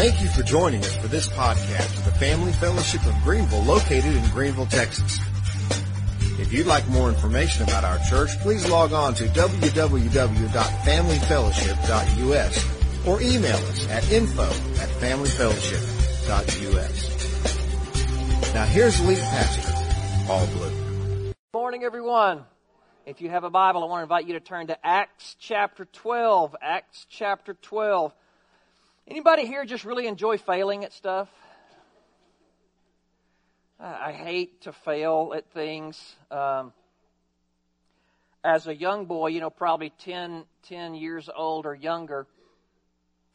Thank you for joining us for this podcast of the Family Fellowship of Greenville located in Greenville, Texas. If you'd like more information about our church, please log on to www.familyfellowship.us or email us at info at familyfellowship.us. Now here's lead pastor, Paul Blue. Morning, everyone. If you have a Bible, I want to invite you to turn to Acts chapter 12. Acts chapter 12. Anybody here just really enjoy failing at stuff? I hate to fail at things. Um, as a young boy, you know, probably 10, 10 years old or younger,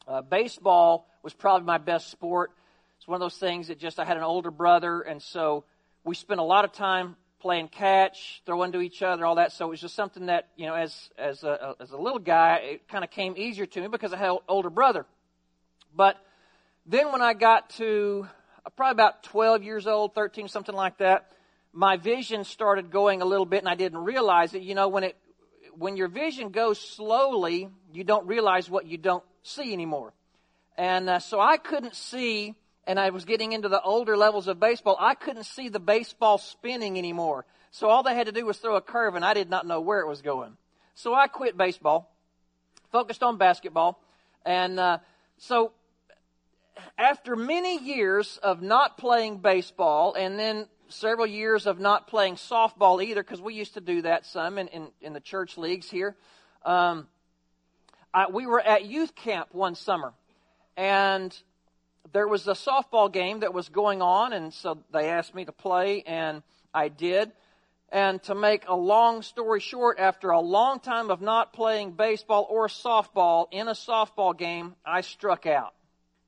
uh, baseball was probably my best sport. It's one of those things that just, I had an older brother, and so we spent a lot of time playing catch, throwing to each other, all that. So it was just something that, you know, as, as, a, as a little guy, it kind of came easier to me because I had an older brother. But then when I got to probably about 12 years old, 13, something like that, my vision started going a little bit and I didn't realize it. You know, when it, when your vision goes slowly, you don't realize what you don't see anymore. And uh, so I couldn't see, and I was getting into the older levels of baseball, I couldn't see the baseball spinning anymore. So all they had to do was throw a curve, and I did not know where it was going. So I quit baseball, focused on basketball, and uh, so after many years of not playing baseball and then several years of not playing softball either, because we used to do that some in, in, in the church leagues here, um, I, we were at youth camp one summer. And there was a softball game that was going on, and so they asked me to play, and I did. And to make a long story short, after a long time of not playing baseball or softball in a softball game, I struck out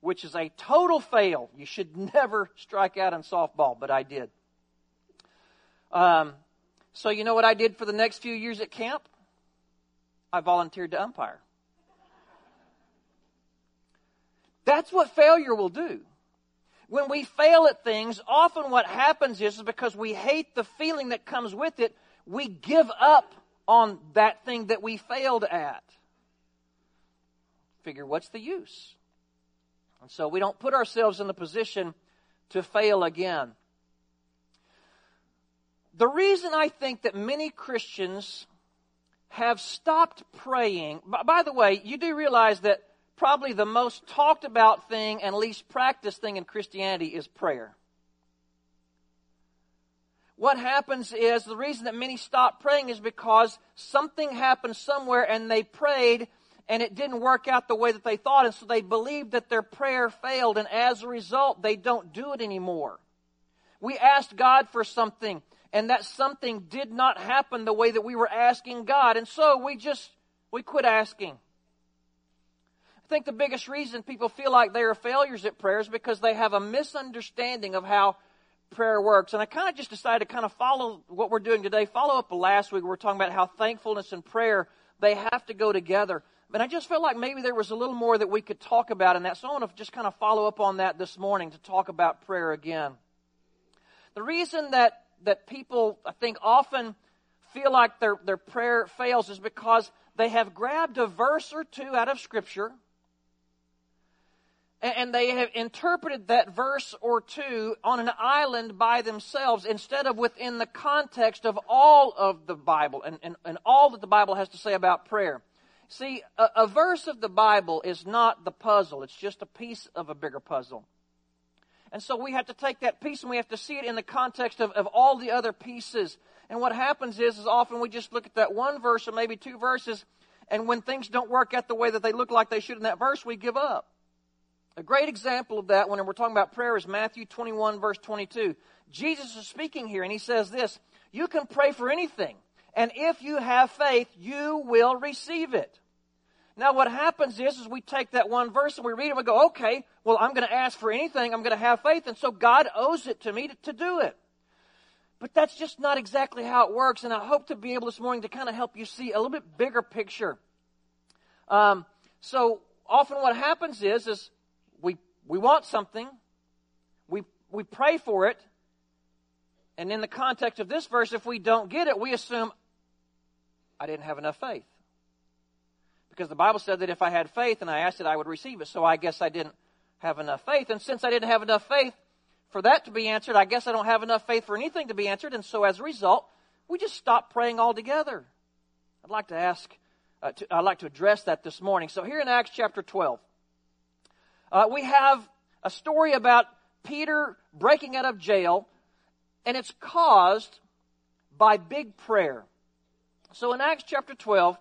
which is a total fail. You should never strike out in softball, but I did. Um, so, you know what I did for the next few years at camp? I volunteered to umpire. That's what failure will do. When we fail at things, often what happens is, is because we hate the feeling that comes with it, we give up on that thing that we failed at. Figure, what's the use? So we don't put ourselves in the position to fail again. The reason I think that many Christians have stopped praying, by the way, you do realize that probably the most talked about thing and least practiced thing in Christianity is prayer. What happens is the reason that many stop praying is because something happened somewhere and they prayed and it didn't work out the way that they thought, and so they believed that their prayer failed, and as a result, they don't do it anymore. We asked God for something, and that something did not happen the way that we were asking God, and so we just, we quit asking. I think the biggest reason people feel like they are failures at prayer is because they have a misunderstanding of how prayer works. And I kind of just decided to kind of follow what we're doing today, follow up last week. We were talking about how thankfulness and prayer, they have to go together. But I just felt like maybe there was a little more that we could talk about in that. So I want to just kind of follow up on that this morning to talk about prayer again. The reason that, that people, I think, often feel like their, their prayer fails is because they have grabbed a verse or two out of Scripture and they have interpreted that verse or two on an island by themselves instead of within the context of all of the Bible and, and, and all that the Bible has to say about prayer. See, a, a verse of the Bible is not the puzzle, it's just a piece of a bigger puzzle. And so we have to take that piece and we have to see it in the context of, of all the other pieces. And what happens is, is often we just look at that one verse or maybe two verses, and when things don't work out the way that they look like they should in that verse, we give up. A great example of that when we're talking about prayer is Matthew 21, verse 22. Jesus is speaking here, and he says this You can pray for anything. And if you have faith, you will receive it. Now, what happens is, is we take that one verse and we read it and we go, okay, well, I'm going to ask for anything. I'm going to have faith. And so God owes it to me to, to do it. But that's just not exactly how it works. And I hope to be able this morning to kind of help you see a little bit bigger picture. Um, so often what happens is, is we, we want something. We, we pray for it. And in the context of this verse, if we don't get it, we assume, I didn't have enough faith. Because the Bible said that if I had faith and I asked it, I would receive it. So I guess I didn't have enough faith. And since I didn't have enough faith for that to be answered, I guess I don't have enough faith for anything to be answered. And so as a result, we just stopped praying altogether. I'd like to ask, uh, to, I'd like to address that this morning. So here in Acts chapter 12, uh, we have a story about Peter breaking out of jail, and it's caused by big prayer. So in Acts chapter 12,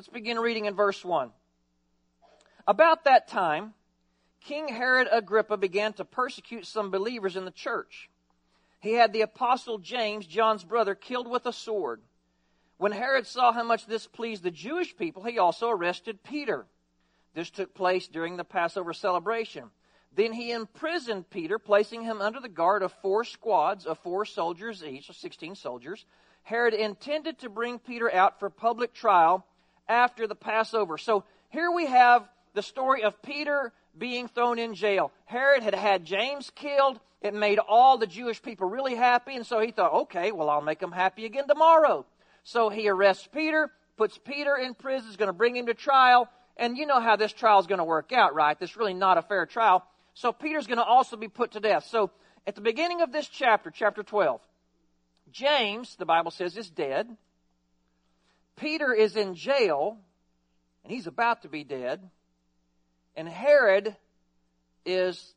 let's begin reading in verse 1. About that time, King Herod Agrippa began to persecute some believers in the church. He had the apostle James, John's brother, killed with a sword. When Herod saw how much this pleased the Jewish people, he also arrested Peter. This took place during the Passover celebration. Then he imprisoned Peter, placing him under the guard of four squads of four soldiers each, so 16 soldiers. Herod intended to bring Peter out for public trial after the Passover. So here we have the story of Peter being thrown in jail. Herod had had James killed. It made all the Jewish people really happy, and so he thought, okay, well, I'll make them happy again tomorrow. So he arrests Peter, puts Peter in prison, is going to bring him to trial, and you know how this trial is going to work out, right? This is really not a fair trial. So Peter's going to also be put to death. So at the beginning of this chapter, chapter 12, James, the Bible says, is dead. Peter is in jail, and he's about to be dead. And Herod is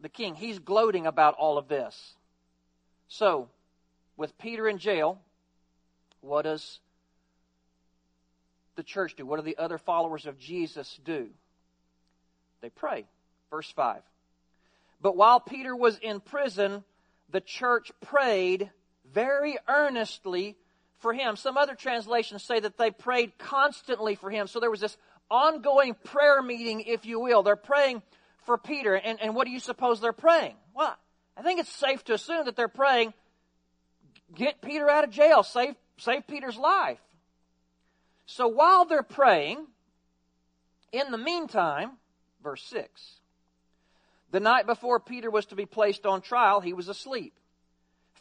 the king. He's gloating about all of this. So, with Peter in jail, what does the church do? What do the other followers of Jesus do? They pray. Verse 5. But while Peter was in prison, the church prayed very earnestly for him. Some other translations say that they prayed constantly for him. So there was this ongoing prayer meeting, if you will. They're praying for Peter. And, and what do you suppose they're praying? Well, I think it's safe to assume that they're praying, get Peter out of jail, save, save Peter's life. So while they're praying, in the meantime, verse 6, the night before Peter was to be placed on trial, he was asleep,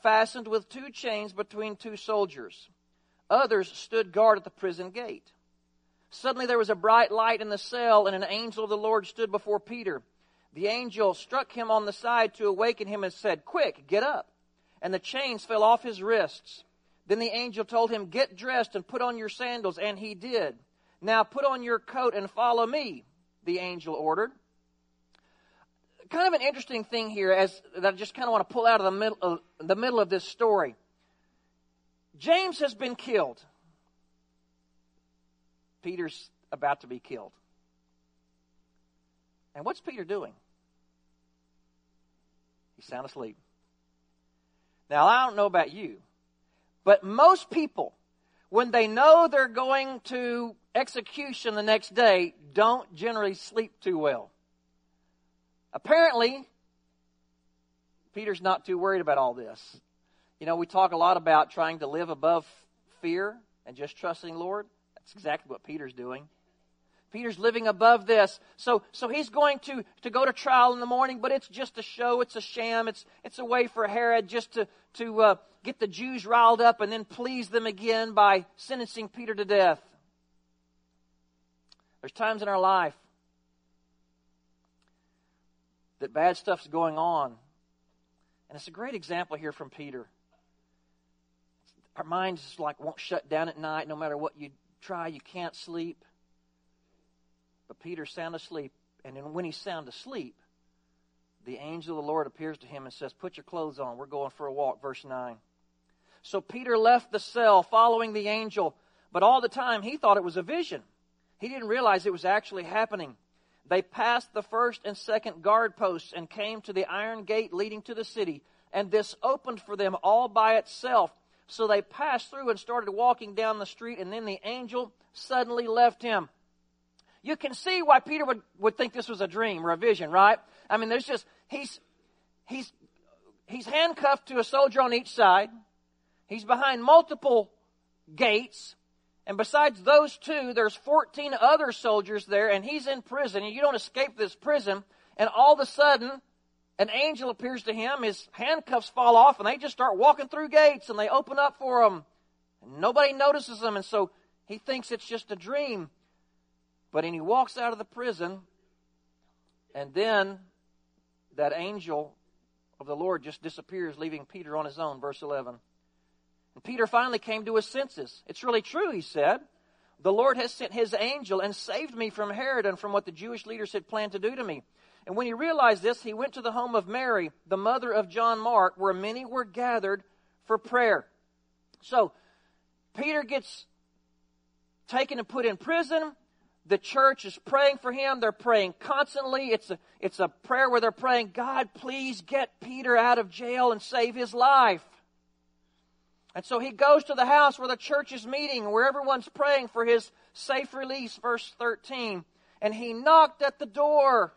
fastened with two chains between two soldiers. Others stood guard at the prison gate. Suddenly there was a bright light in the cell, and an angel of the Lord stood before Peter. The angel struck him on the side to awaken him and said, Quick, get up. And the chains fell off his wrists. Then the angel told him, Get dressed and put on your sandals, and he did. Now put on your coat and follow me, the angel ordered kind of an interesting thing here as that I just kind of want to pull out of the middle of, uh, the middle of this story. James has been killed. Peter's about to be killed. And what's Peter doing? He's sound asleep. Now, I don't know about you, but most people, when they know they're going to execution the next day, don't generally sleep too well. Apparently, Peter's not too worried about all this. You know, we talk a lot about trying to live above fear and just trusting Lord. That's exactly what Peter's doing. Peter's living above this. So, so he's going to, to go to trial in the morning, but it's just a show. It's a sham. It's, it's a way for Herod just to, to uh, get the Jews riled up and then please them again by sentencing Peter to death. There's times in our life that bad stuff's going on. And it's a great example here from Peter. Our minds just like won't shut down at night no matter what you try, you can't sleep. But Peter's sound asleep, and then when he's sound asleep, the angel of the Lord appears to him and says, Put your clothes on. We're going for a walk. Verse 9. So Peter left the cell following the angel, but all the time he thought it was a vision. He didn't realize it was actually happening. They passed the first and second guard posts and came to the iron gate leading to the city, and this opened for them all by itself. So they passed through and started walking down the street, and then the angel suddenly left him. You can see why Peter would, would think this was a dream or a vision, right? I mean, there's just, he's, he's, he's handcuffed to a soldier on each side. He's behind multiple gates. And besides those two, there's 14 other soldiers there, and he's in prison, and you don't escape this prison. And all of a sudden, an angel appears to him, his handcuffs fall off, and they just start walking through gates, and they open up for him. And nobody notices them, and so he thinks it's just a dream. But when he walks out of the prison, And then that angel of the Lord just disappears, leaving Peter on his own. Verse 11. And Peter finally came to his senses. It's really true, he said. The Lord has sent his angel and saved me from Herod and from what the Jewish leaders had planned to do to me. And when he realized this, he went to the home of Mary, the mother of John Mark, where many were gathered for prayer. So, Peter gets taken and put in prison. The church is praying for him. They're praying constantly. It's a, it's a prayer where they're praying, God, please get Peter out of jail and save his life. And so he goes to the house where the church is meeting, where everyone's praying for his safe release, verse 13. And he knocked at the door.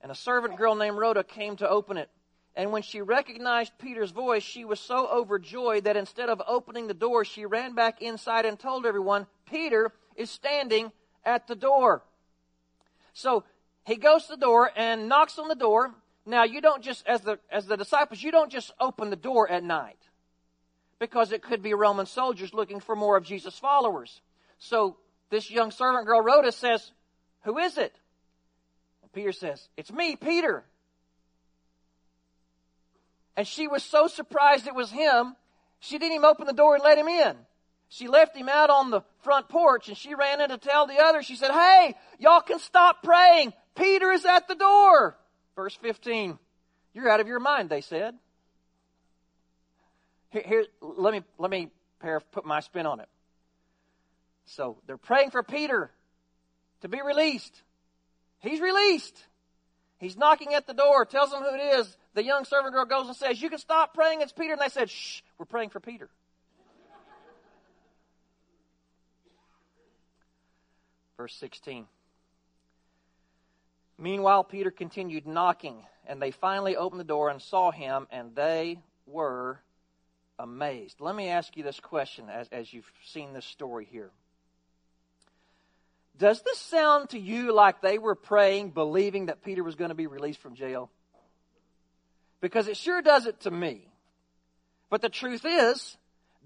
And a servant girl named Rhoda came to open it. And when she recognized Peter's voice, she was so overjoyed that instead of opening the door, she ran back inside and told everyone, Peter is standing at the door. So he goes to the door and knocks on the door. Now you don't just, as the, as the disciples, you don't just open the door at night. Because it could be Roman soldiers looking for more of Jesus' followers. So this young servant girl, Rhoda, says, Who is it? And Peter says, It's me, Peter. And she was so surprised it was him, she didn't even open the door and let him in. She left him out on the front porch and she ran in to tell the others. She said, Hey, y'all can stop praying. Peter is at the door. Verse 15. You're out of your mind, they said. Here, here let me, let me put my spin on it. So they're praying for Peter to be released. He's released. He's knocking at the door, tells them who it is. The young servant girl goes and says, You can stop praying, it's Peter. And they said, Shh, we're praying for Peter. Verse 16. Meanwhile, Peter continued knocking, and they finally opened the door and saw him, and they were amazed. Let me ask you this question as, as you've seen this story here. Does this sound to you like they were praying, believing that Peter was going to be released from jail? Because it sure does it to me. But the truth is,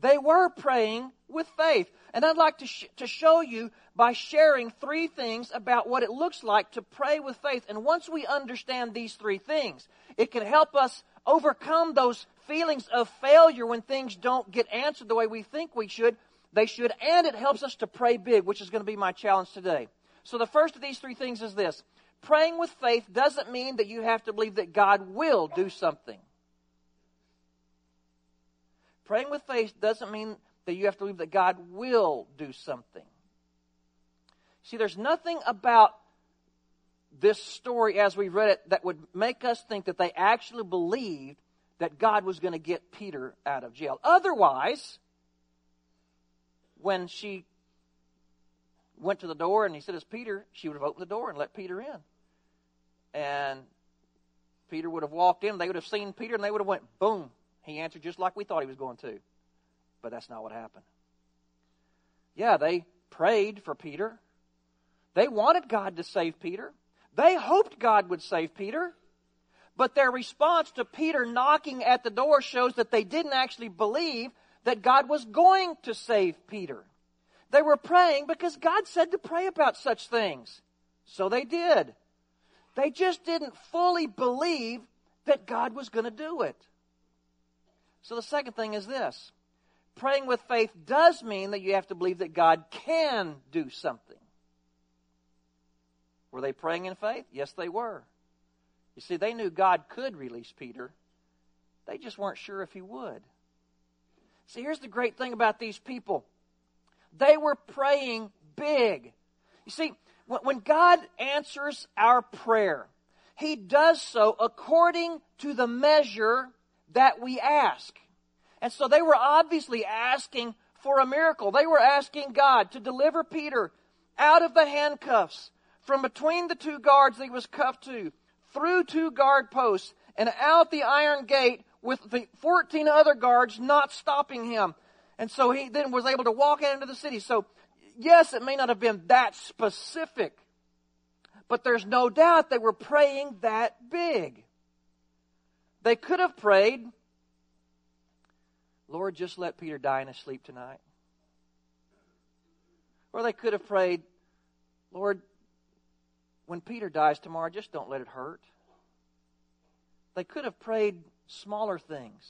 they were praying with faith. And I'd like to, sh- to show you by sharing three things about what it looks like to pray with faith. And once we understand these three things, it can help us overcome those feelings of failure when things don't get answered the way we think we should they should, and it helps us to pray big, which is going to be my challenge today. So the first of these three things is this. Praying with faith doesn't mean that you have to believe that God will do something. Praying with faith doesn't mean that you have to believe that God will do something. See, there's nothing about this story as we read it that would make us think that they actually believed that God was going to get Peter out of jail. Otherwise, when she went to the door and he said, It's Peter, she would have opened the door and let Peter in. And Peter would have walked in, they would have seen Peter, and they would have went, boom. He answered just like we thought he was going to. But that's not what happened. Yeah, they prayed for Peter. They wanted God to save Peter. They hoped God would save Peter. But their response to Peter knocking at the door shows that they didn't actually believe that God was going to save Peter. They were praying because God said to pray about such things. So they did. They just didn't fully believe that God was going to do it. So the second thing is this praying with faith does mean that you have to believe that God can do something. Were they praying in faith? Yes, they were. You see, they knew God could release Peter, they just weren't sure if he would. See, here's the great thing about these people they were praying big. You see, when God answers our prayer, He does so according to the measure that we ask. And so they were obviously asking for a miracle. They were asking God to deliver Peter out of the handcuffs, from between the two guards that he was cuffed to, through two guard posts, and out the iron gate with the 14 other guards not stopping him. And so he then was able to walk into the city. So, yes, it may not have been that specific, but there's no doubt they were praying that big. They could have prayed, Lord, just let Peter die in his sleep tonight. Or they could have prayed, Lord, when Peter dies tomorrow, just don't let it hurt. They could have prayed smaller things,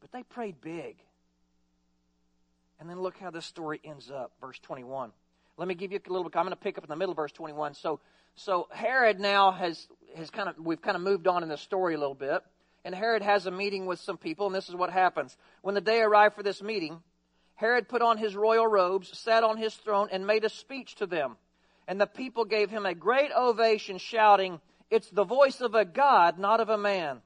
but they prayed big. And then look how this story ends up, verse 21. Let me give you a little. I'm going to pick up in the middle of verse 21. So, so Herod now has has kind of we've kind of moved on in the story a little bit, and Herod has a meeting with some people, and this is what happens when the day arrived for this meeting. Herod put on his royal robes, sat on his throne, and made a speech to them. And the people gave him a great ovation, shouting, It's the voice of a God, not of a man.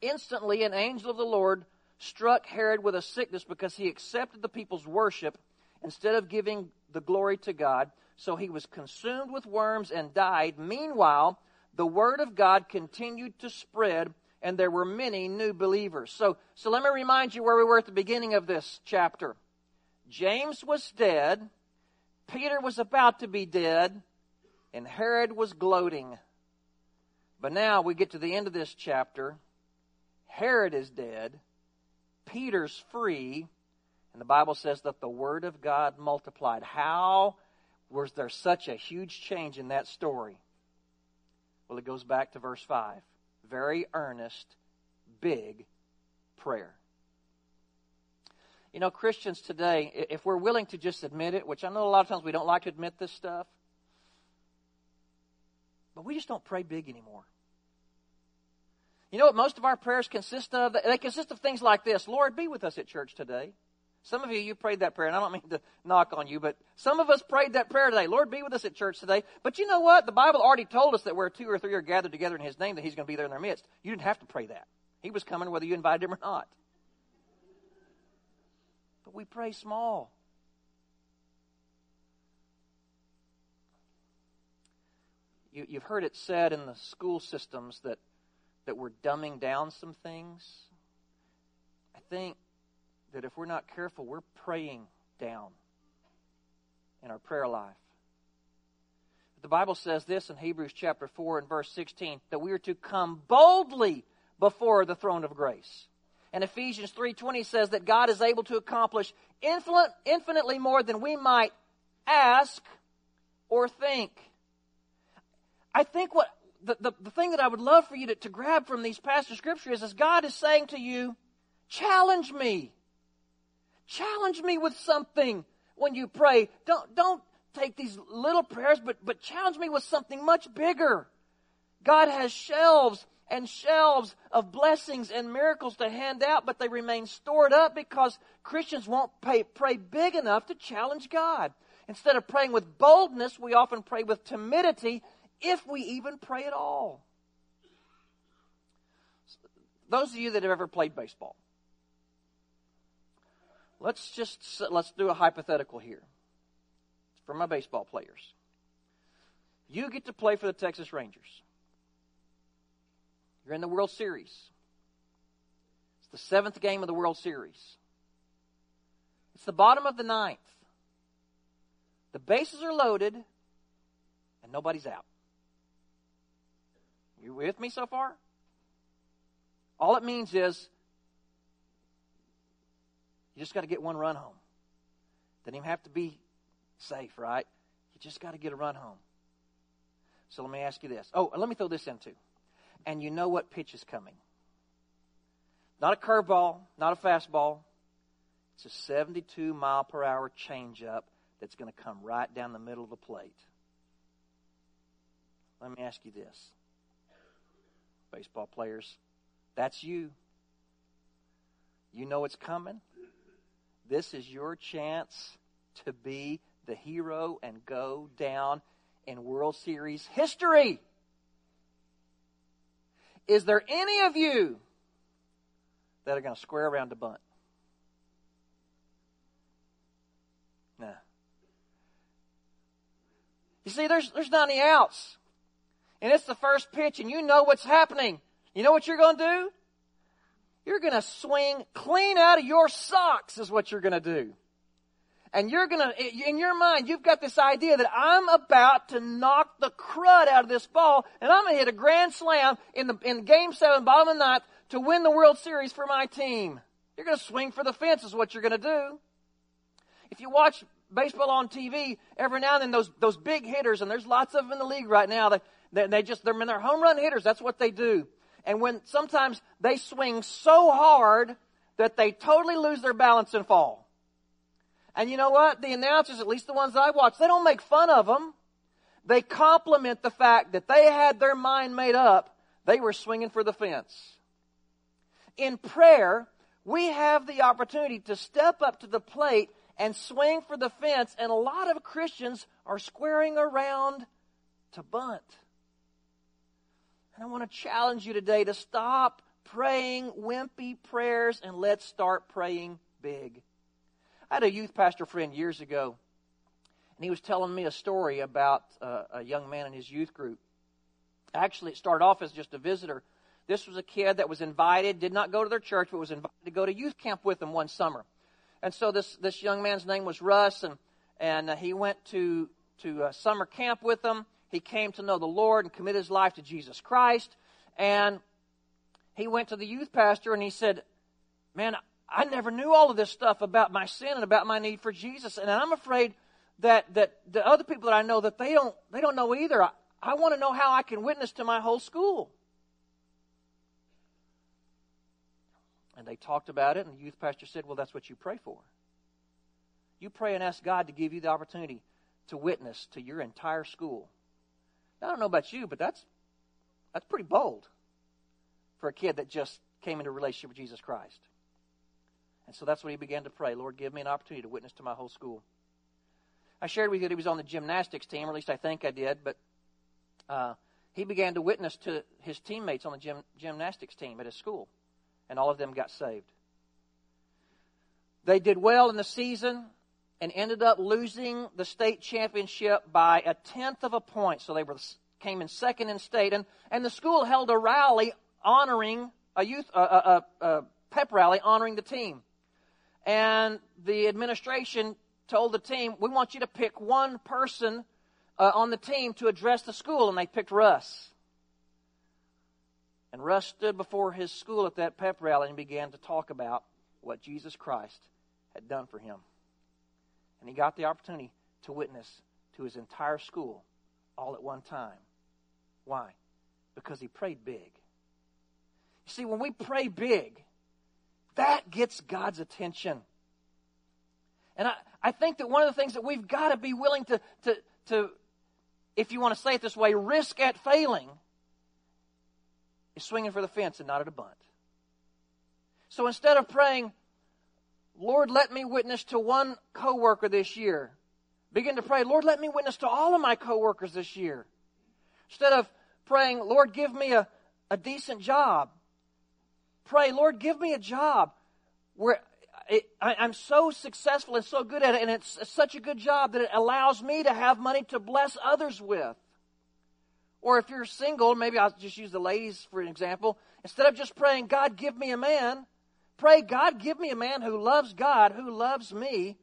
Instantly, an angel of the Lord struck Herod with a sickness because he accepted the people's worship instead of giving the glory to God. So he was consumed with worms and died. Meanwhile, the word of God continued to spread and there were many new believers. So, so let me remind you where we were at the beginning of this chapter. James was dead, Peter was about to be dead, and Herod was gloating. But now we get to the end of this chapter. Herod is dead, Peter's free, and the Bible says that the Word of God multiplied. How was there such a huge change in that story? Well, it goes back to verse 5 very earnest, big prayer. You know, Christians today, if we're willing to just admit it, which I know a lot of times we don't like to admit this stuff, but we just don't pray big anymore. You know what most of our prayers consist of? They consist of things like this Lord, be with us at church today. Some of you, you prayed that prayer, and I don't mean to knock on you, but some of us prayed that prayer today. Lord, be with us at church today. But you know what? The Bible already told us that where two or three are gathered together in His name, that He's going to be there in their midst. You didn't have to pray that. He was coming whether you invited Him or not. But we pray small. You, you've heard it said in the school systems that, that we're dumbing down some things. I think that if we're not careful, we're praying down in our prayer life. The Bible says this in Hebrews chapter 4 and verse 16 that we are to come boldly before the throne of grace. And Ephesians 3:20 says that God is able to accomplish infinite, infinitely more than we might ask or think. I think what the, the, the thing that I would love for you to, to grab from these of scripture is, is God is saying to you, challenge me. Challenge me with something when you pray. Don't, don't take these little prayers, but, but challenge me with something much bigger. God has shelves and shelves of blessings and miracles to hand out, but they remain stored up because Christians won't pay, pray big enough to challenge God. Instead of praying with boldness, we often pray with timidity, if we even pray at all. Those of you that have ever played baseball, let's just let's do a hypothetical here for my baseball players. You get to play for the Texas Rangers. You're in the World Series. It's the seventh game of the World Series. It's the bottom of the ninth. The bases are loaded, and nobody's out. You with me so far? All it means is just got to get one run home. Doesn't even have to be safe, right? You just got to get a run home. So let me ask you this. Oh, let me throw this in too. And you know what pitch is coming. Not a curveball, not a fastball. It's a 72 mile per hour changeup that's going to come right down the middle of the plate. Let me ask you this. Baseball players, that's you. You know it's coming. This is your chance to be the hero and go down in World Series history. Is there any of you that are going to square around to bunt? No. You see, there's, there's not any outs. And it's the first pitch, and you know what's happening. You know what you're going to do? You're going to swing clean out of your socks, is what you're going to do. And you're going to, in your mind, you've got this idea that I'm about to knock the crud out of this ball, and I'm going to hit a grand slam in the in Game Seven, bottom of the ninth, to win the World Series for my team. You're going to swing for the fence, is what you're going to do. If you watch baseball on TV, every now and then those those big hitters, and there's lots of them in the league right now. They they, they just they're, they're home run hitters. That's what they do. And when sometimes they swing so hard that they totally lose their balance and fall. And you know what? The announcers, at least the ones I watch, they don't make fun of them. They compliment the fact that they had their mind made up. They were swinging for the fence. In prayer, we have the opportunity to step up to the plate and swing for the fence, and a lot of Christians are squaring around to bunt. And I want to challenge you today to stop praying wimpy prayers and let's start praying big. I had a youth pastor friend years ago, and he was telling me a story about uh, a young man in his youth group. Actually, it started off as just a visitor. This was a kid that was invited, did not go to their church, but was invited to go to youth camp with them one summer. And so this, this young man's name was Russ, and, and uh, he went to, to uh, summer camp with them. He came to know the Lord and commit his life to Jesus Christ. And he went to the youth pastor and he said, Man, I never knew all of this stuff about my sin and about my need for Jesus. And I'm afraid that, that the other people that I know that they don't, they don't know either. I, I want to know how I can witness to my whole school. And they talked about it, and the youth pastor said, Well, that's what you pray for. You pray and ask God to give you the opportunity to witness to your entire school. I don't know about you, but that's, that's pretty bold for a kid that just came into a relationship with Jesus Christ. And so that's when he began to pray, Lord, give me an opportunity to witness to my whole school. I shared with you that he was on the gymnastics team, or at least I think I did, but uh, he began to witness to his teammates on the gym, gymnastics team at his school, and all of them got saved. They did well in the season and ended up losing the state championship by a tenth of a point, so they were came in second in state, and, and the school held a rally honoring a youth a, a, a pep rally honoring the team. And the administration told the team, we want you to pick one person uh, on the team to address the school, and they picked Russ. And Russ stood before his school at that pep rally and began to talk about what Jesus Christ had done for him. And he got the opportunity to witness to his entire school all at one time. Why? Because he prayed big. You see, when we pray big, that gets God's attention. And I, I think that one of the things that we've got to be willing to, to, to, if you want to say it this way, risk at failing is swinging for the fence and not at a bunt. So instead of praying, Lord, let me witness to one coworker this year, begin to pray, Lord, let me witness to all of my coworkers this year. Instead of praying, Lord, give me a, a decent job, pray, Lord, give me a job where it, I, am so successful and so good at it, and it's such a good job that it allows me to have money to bless others with. Or if you're single, maybe I'll just use the ladies for an example. Instead of just praying, God, give me a man, pray, God, give me a man who loves God, who loves me,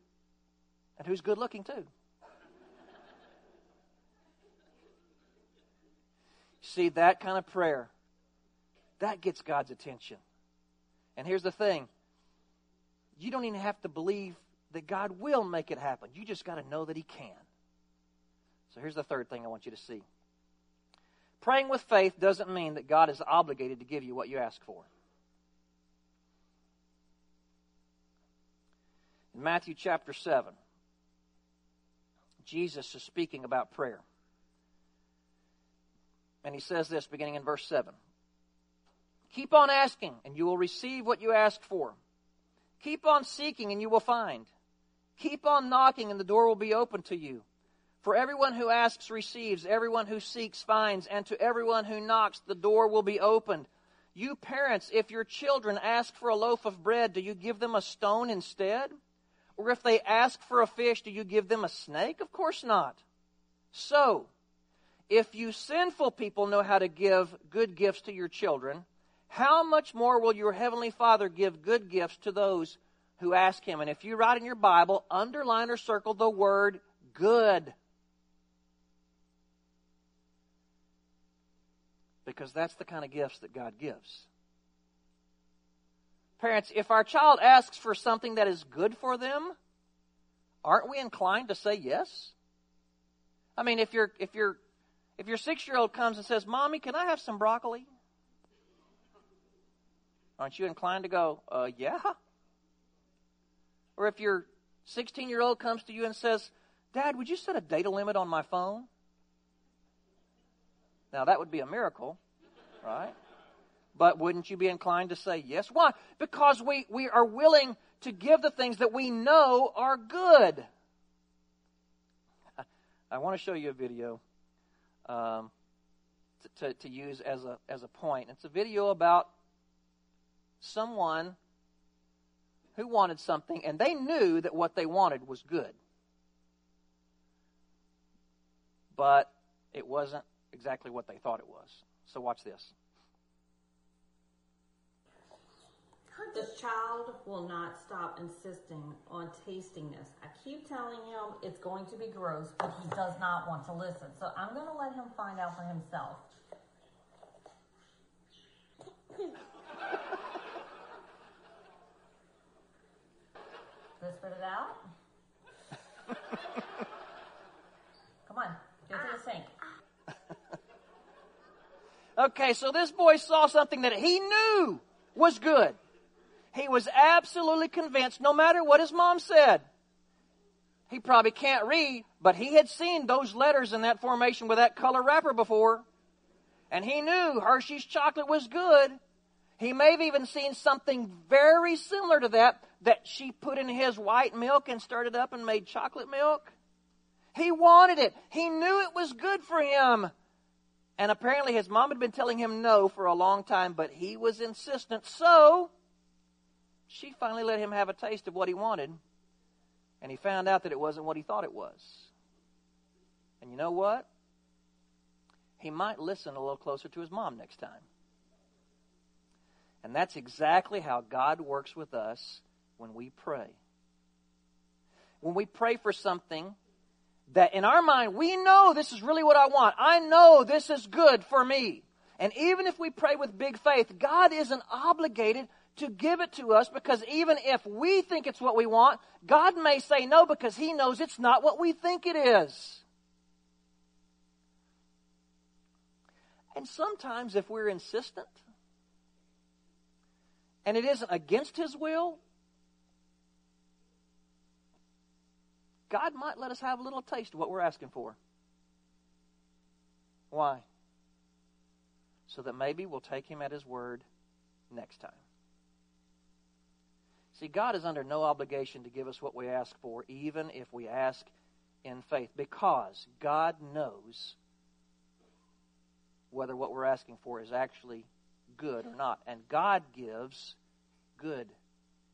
and who's good looking too. See, that kind of prayer, that gets God's attention. And here's the thing you don't even have to believe that God will make it happen. You just got to know that He can. So here's the third thing I want you to see. Praying with faith doesn't mean that God is obligated to give you what you ask for. Matthew chapter 7, Jesus is speaking about prayer. And he says this beginning in verse 7 Keep on asking, and you will receive what you ask for. Keep on seeking, and you will find. Keep on knocking, and the door will be open to you. For everyone who asks receives, everyone who seeks finds, and to everyone who knocks, the door will be opened. You parents, if your children ask for a loaf of bread, do you give them a stone instead? Or if they ask for a fish, do you give them a snake? Of course not. So, if you sinful people know how to give good gifts to your children, how much more will your Heavenly Father give good gifts to those who ask Him? And if you write in your Bible, underline or circle the word good. Because that's the kind of gifts that God gives. Parents, if our child asks for something that is good for them, aren't we inclined to say yes? I mean, if your if your if your six year old comes and says, "Mommy, can I have some broccoli?" Aren't you inclined to go, uh, "Yeah"? Or if your 16 year old comes to you and says, Dad, would you set a data limit on my phone? Now, that would be a miracle, right? But wouldn't you be inclined to say yes? Why? Because we, we are willing to give the things that we know are good. I want to show you a video um, to, to, to use as a, as a point. It's a video about someone who wanted something, and they knew that what they wanted was good. But it wasn't exactly what they thought it was. So watch this. This child will not stop insisting on tasting this. I keep telling him it's going to be gross, but he does not want to listen. So I'm going to let him find out for himself. Spit it out. Come on, get to the ah. sink. Okay, so this boy saw something that he knew was good. He was absolutely convinced, no matter what his mom said. He probably can't read, but he had seen those letters in that formation with that color wrapper before. And he knew Hershey's chocolate was good. He may have even seen something very similar to that that she put in his white milk and stirred it up and made chocolate milk. He wanted it. He knew it was good for him. And apparently his mom had been telling him no for a long time, but he was insistent. So she finally let him have a taste of what he wanted. And he found out that it wasn't what he thought it was. And you know what? He might listen a little closer to his mom next time. And that's exactly how God works with us when we pray. When we pray for something that in our mind, we know this is really what I want. I know this is good for me. And even if we pray with big faith, God isn't obligated to give it to us because even if we think it's what we want, God may say no because He knows it's not what we think it is. And sometimes if we're insistent, and it isn't against His will, God might let us have a little taste of what we're asking for. Why? So that maybe we'll take Him at His word next time. See, God is under no obligation to give us what we ask for, even if we ask in faith, because God knows whether what we're asking for is actually good or not. And God gives good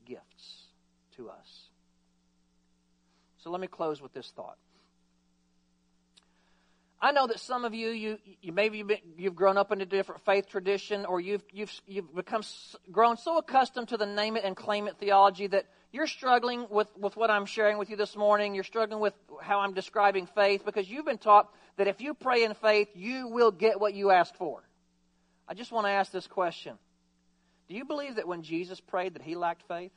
gifts to us. So let me close with this thought. I know that some of you, you, you maybe you've, been, you've, grown up in a different faith tradition, or you've you've you've become grown so accustomed to the name it and claim it theology that you're struggling with with what I'm sharing with you this morning. You're struggling with how I'm describing faith because you've been taught that if you pray in faith, you will get what you ask for. I just want to ask this question. Do you believe that when Jesus prayed that he lacked faith?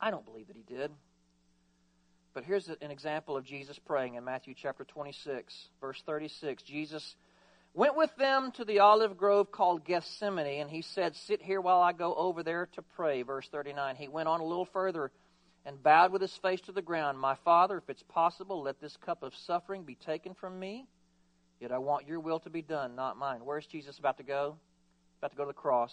I don't believe that he did. But here's an example of Jesus praying in Matthew chapter 26, verse 36. Jesus went with them to the olive grove called Gethsemane, and he said, Sit here while I go over there to pray. Verse 39. He went on a little further and bowed with his face to the ground. My Father, if it's possible, let this cup of suffering be taken from me. Yet I want your will to be done, not mine. Where's Jesus about to go? About to go to the cross.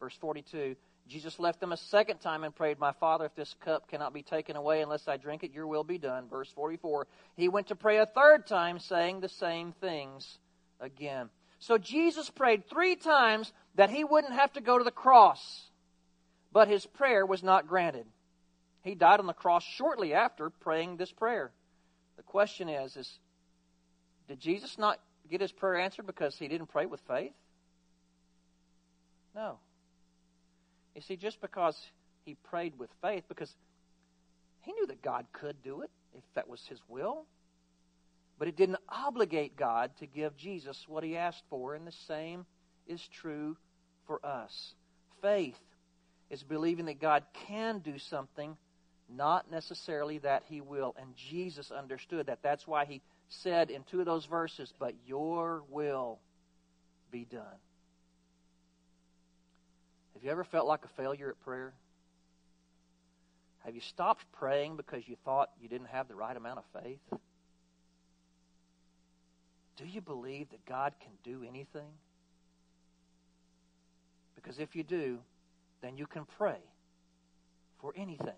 Verse 42. Jesus left them a second time and prayed, My Father, if this cup cannot be taken away unless I drink it, your will be done. Verse 44. He went to pray a third time, saying the same things again. So Jesus prayed three times that he wouldn't have to go to the cross. But his prayer was not granted. He died on the cross shortly after praying this prayer. The question is, is did Jesus not get his prayer answered because he didn't pray with faith? No. You see, just because he prayed with faith, because he knew that God could do it if that was his will, but it didn't obligate God to give Jesus what he asked for, and the same is true for us. Faith is believing that God can do something, not necessarily that He will. And Jesus understood that. That's why He said in two of those verses, But your will be done. Have you ever felt like a failure at prayer? Have you stopped praying because you thought you didn't have the right amount of faith? Do you believe that God can do anything? Because if you do, then you can pray for anything.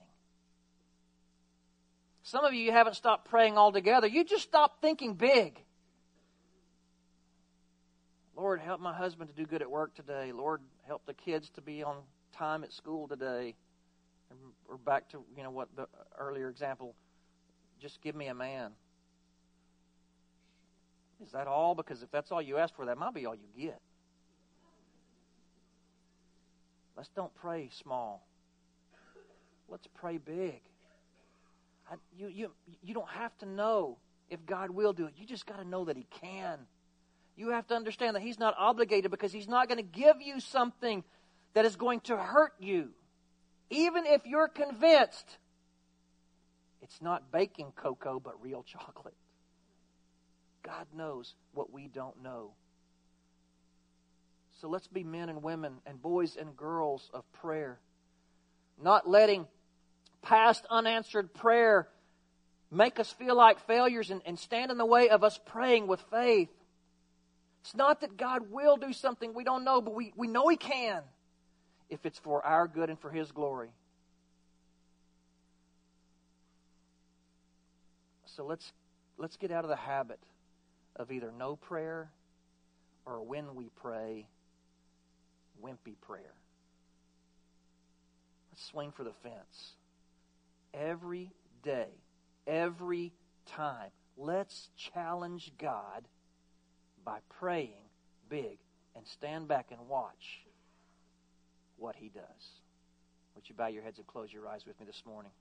Some of you, you haven't stopped praying altogether. You just stopped thinking big. Lord, help my husband to do good at work today. Lord, help the kids to be on time at school today. Or back to, you know, what the earlier example, just give me a man. Is that all? Because if that's all you ask for, that might be all you get. Let's don't pray small. Let's pray big. I, you, you, you don't have to know if God will do it. You just got to know that He can. You have to understand that He's not obligated because He's not going to give you something that is going to hurt you. Even if you're convinced it's not baking cocoa but real chocolate. God knows what we don't know. So let's be men and women and boys and girls of prayer. Not letting past unanswered prayer make us feel like failures and, and stand in the way of us praying with faith. It's not that God will do something we don't know, but we, we know He can if it's for our good and for His glory. So let's, let's get out of the habit of either no prayer or when we pray, wimpy prayer. Let's swing for the fence. Every day, every time, let's challenge God by praying big and stand back and watch what He does. Would you bow your heads and close your eyes with me this morning?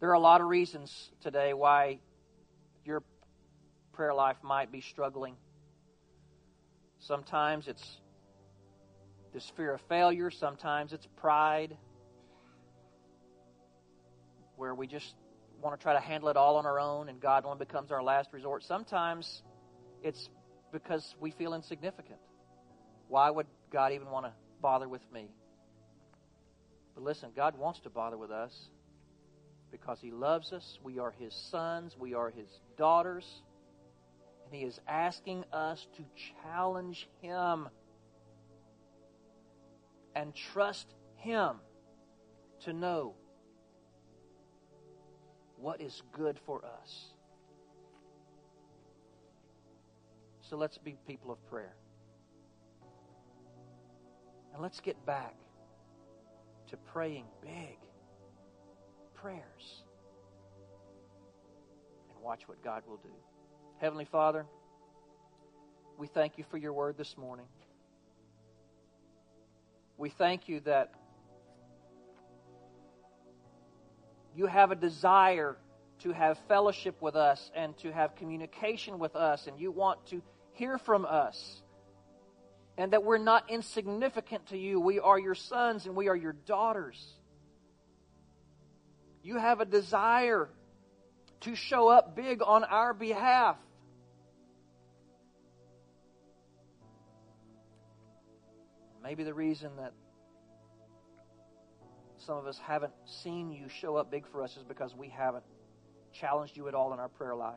There are a lot of reasons today why your prayer life might be struggling. Sometimes it's this fear of failure, sometimes it's pride, where we just want to try to handle it all on our own and God only becomes our last resort. Sometimes it's because we feel insignificant. Why would God even want to bother with me? But listen, God wants to bother with us because He loves us. We are His sons, we are His daughters. And He is asking us to challenge Him and trust Him to know what is good for us. So let's be people of prayer. And let's get back to praying big prayers and watch what God will do. Heavenly Father, we thank you for your word this morning. We thank you that you have a desire to have fellowship with us and to have communication with us, and you want to hear from us. And that we're not insignificant to you. We are your sons and we are your daughters. You have a desire to show up big on our behalf. Maybe the reason that some of us haven't seen you show up big for us is because we haven't challenged you at all in our prayer life.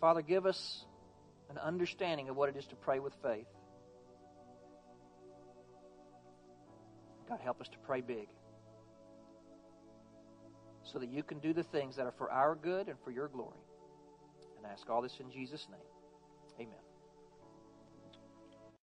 Father, give us an understanding of what it is to pray with faith. God, help us to pray big so that you can do the things that are for our good and for your glory. And I ask all this in Jesus' name.